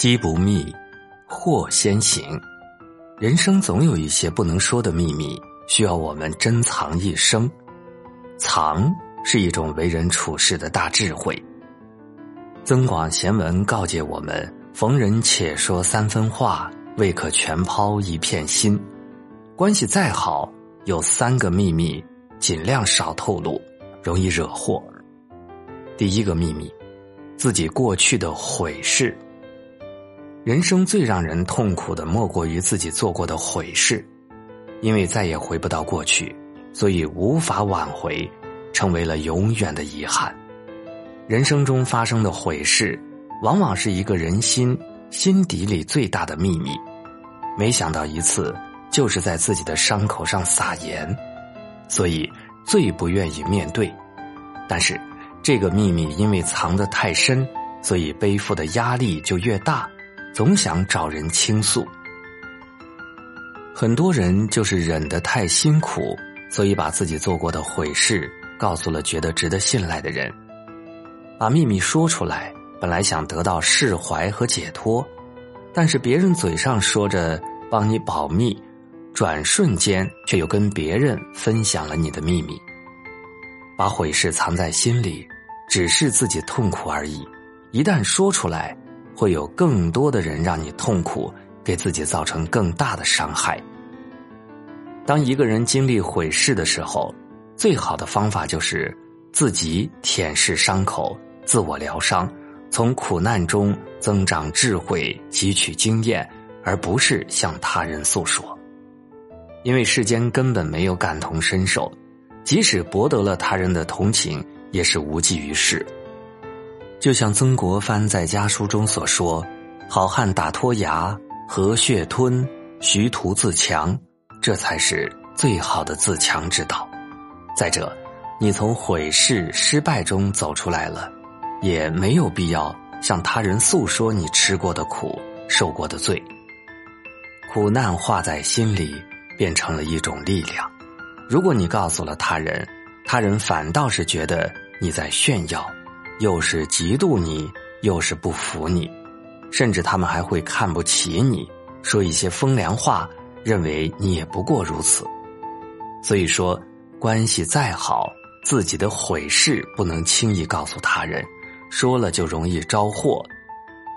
机不密，祸先行。人生总有一些不能说的秘密，需要我们珍藏一生。藏是一种为人处事的大智慧。增广贤文告诫我们：逢人且说三分话，未可全抛一片心。关系再好，有三个秘密，尽量少透露，容易惹祸。第一个秘密，自己过去的悔事。人生最让人痛苦的，莫过于自己做过的悔事，因为再也回不到过去，所以无法挽回，成为了永远的遗憾。人生中发生的悔事，往往是一个人心心底里最大的秘密。没想到一次就是在自己的伤口上撒盐，所以最不愿意面对。但是这个秘密因为藏得太深，所以背负的压力就越大。总想找人倾诉，很多人就是忍得太辛苦，所以把自己做过的悔事告诉了觉得值得信赖的人，把秘密说出来，本来想得到释怀和解脱，但是别人嘴上说着帮你保密，转瞬间却又跟别人分享了你的秘密，把悔事藏在心里，只是自己痛苦而已，一旦说出来。会有更多的人让你痛苦，给自己造成更大的伤害。当一个人经历毁事的时候，最好的方法就是自己舔舐伤口，自我疗伤，从苦难中增长智慧，汲取经验，而不是向他人诉说。因为世间根本没有感同身受，即使博得了他人的同情，也是无济于事。就像曾国藩在家书中所说：“好汉打脱牙，和血吞，徐图自强，这才是最好的自强之道。”再者，你从毁事失败中走出来了，也没有必要向他人诉说你吃过的苦、受过的罪。苦难化在心里，变成了一种力量。如果你告诉了他人，他人反倒是觉得你在炫耀。又是嫉妒你，又是不服你，甚至他们还会看不起你，说一些风凉话，认为你也不过如此。所以说，关系再好，自己的悔事不能轻易告诉他人，说了就容易招祸。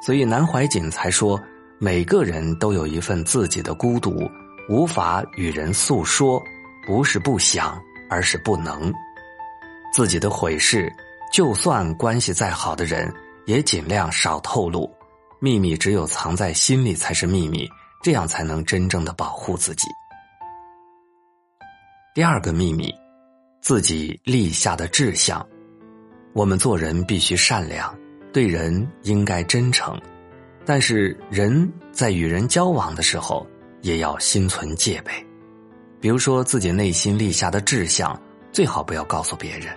所以南怀瑾才说，每个人都有一份自己的孤独，无法与人诉说，不是不想，而是不能。自己的悔事。就算关系再好的人，也尽量少透露。秘密只有藏在心里才是秘密，这样才能真正的保护自己。第二个秘密，自己立下的志向。我们做人必须善良，对人应该真诚，但是人在与人交往的时候，也要心存戒备。比如说，自己内心立下的志向，最好不要告诉别人。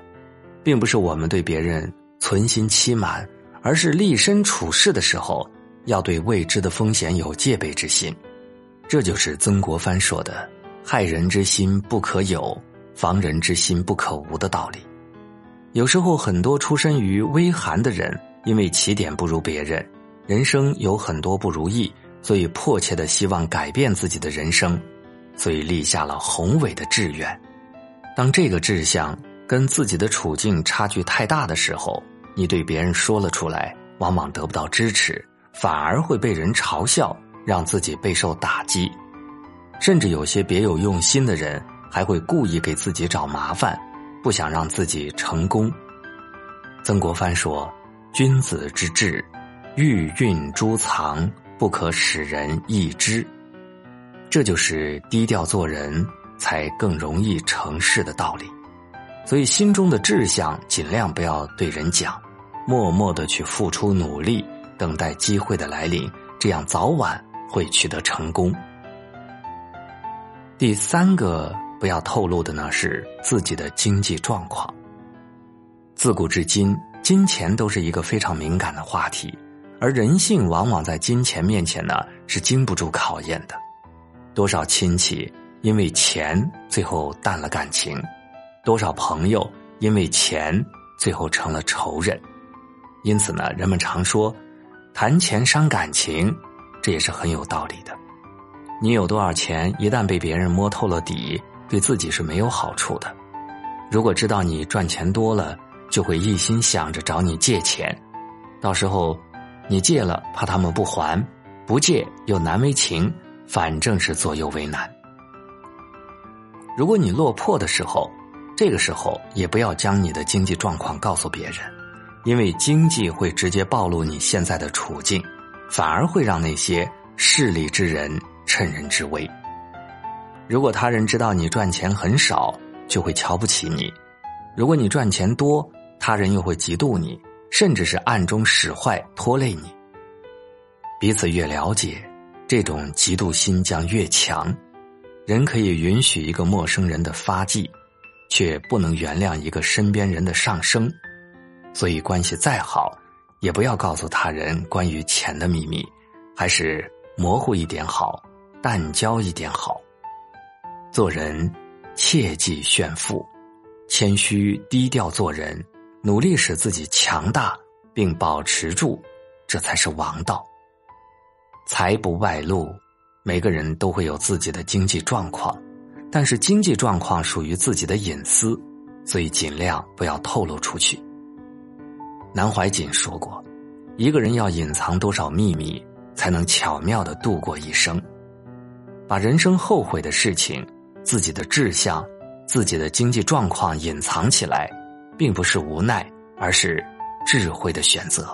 并不是我们对别人存心欺瞒，而是立身处世的时候要对未知的风险有戒备之心。这就是曾国藩说的“害人之心不可有，防人之心不可无”的道理。有时候，很多出身于微寒的人，因为起点不如别人，人生有很多不如意，所以迫切的希望改变自己的人生，所以立下了宏伟的志愿。当这个志向。跟自己的处境差距太大的时候，你对别人说了出来，往往得不到支持，反而会被人嘲笑，让自己备受打击。甚至有些别有用心的人，还会故意给自己找麻烦，不想让自己成功。曾国藩说：“君子之志，欲蕴诸藏，不可使人易知。”这就是低调做人才更容易成事的道理。所以，心中的志向尽量不要对人讲，默默的去付出努力，等待机会的来临，这样早晚会取得成功。第三个不要透露的呢是自己的经济状况。自古至今，金钱都是一个非常敏感的话题，而人性往往在金钱面前呢是经不住考验的。多少亲戚因为钱最后淡了感情。多少朋友因为钱最后成了仇人，因此呢，人们常说，谈钱伤感情，这也是很有道理的。你有多少钱，一旦被别人摸透了底，对自己是没有好处的。如果知道你赚钱多了，就会一心想着找你借钱，到时候你借了，怕他们不还；不借又难为情，反正是左右为难。如果你落魄的时候，这个时候也不要将你的经济状况告诉别人，因为经济会直接暴露你现在的处境，反而会让那些势利之人趁人之危。如果他人知道你赚钱很少，就会瞧不起你；如果你赚钱多，他人又会嫉妒你，甚至是暗中使坏拖累你。彼此越了解，这种嫉妒心将越强。人可以允许一个陌生人的发迹，却不能原谅一个身边人的上升。所以，关系再好，也不要告诉他人关于钱的秘密，还是模糊一点好，淡交一点好。做人切忌炫富，谦虚低调做人，努力使自己强大并保持住，这才是王道。财不外露。每个人都会有自己的经济状况，但是经济状况属于自己的隐私，所以尽量不要透露出去。南怀瑾说过：“一个人要隐藏多少秘密，才能巧妙的度过一生？把人生后悔的事情、自己的志向、自己的经济状况隐藏起来，并不是无奈，而是智慧的选择。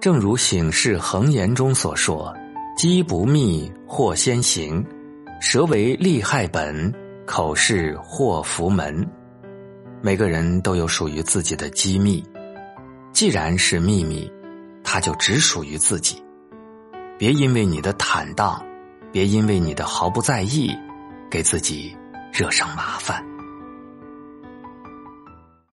正如《醒世恒言》中所说。”机不密，祸先行；舌为利害本，口是祸福门。每个人都有属于自己的机密，既然是秘密，它就只属于自己。别因为你的坦荡，别因为你的毫不在意，给自己惹上麻烦。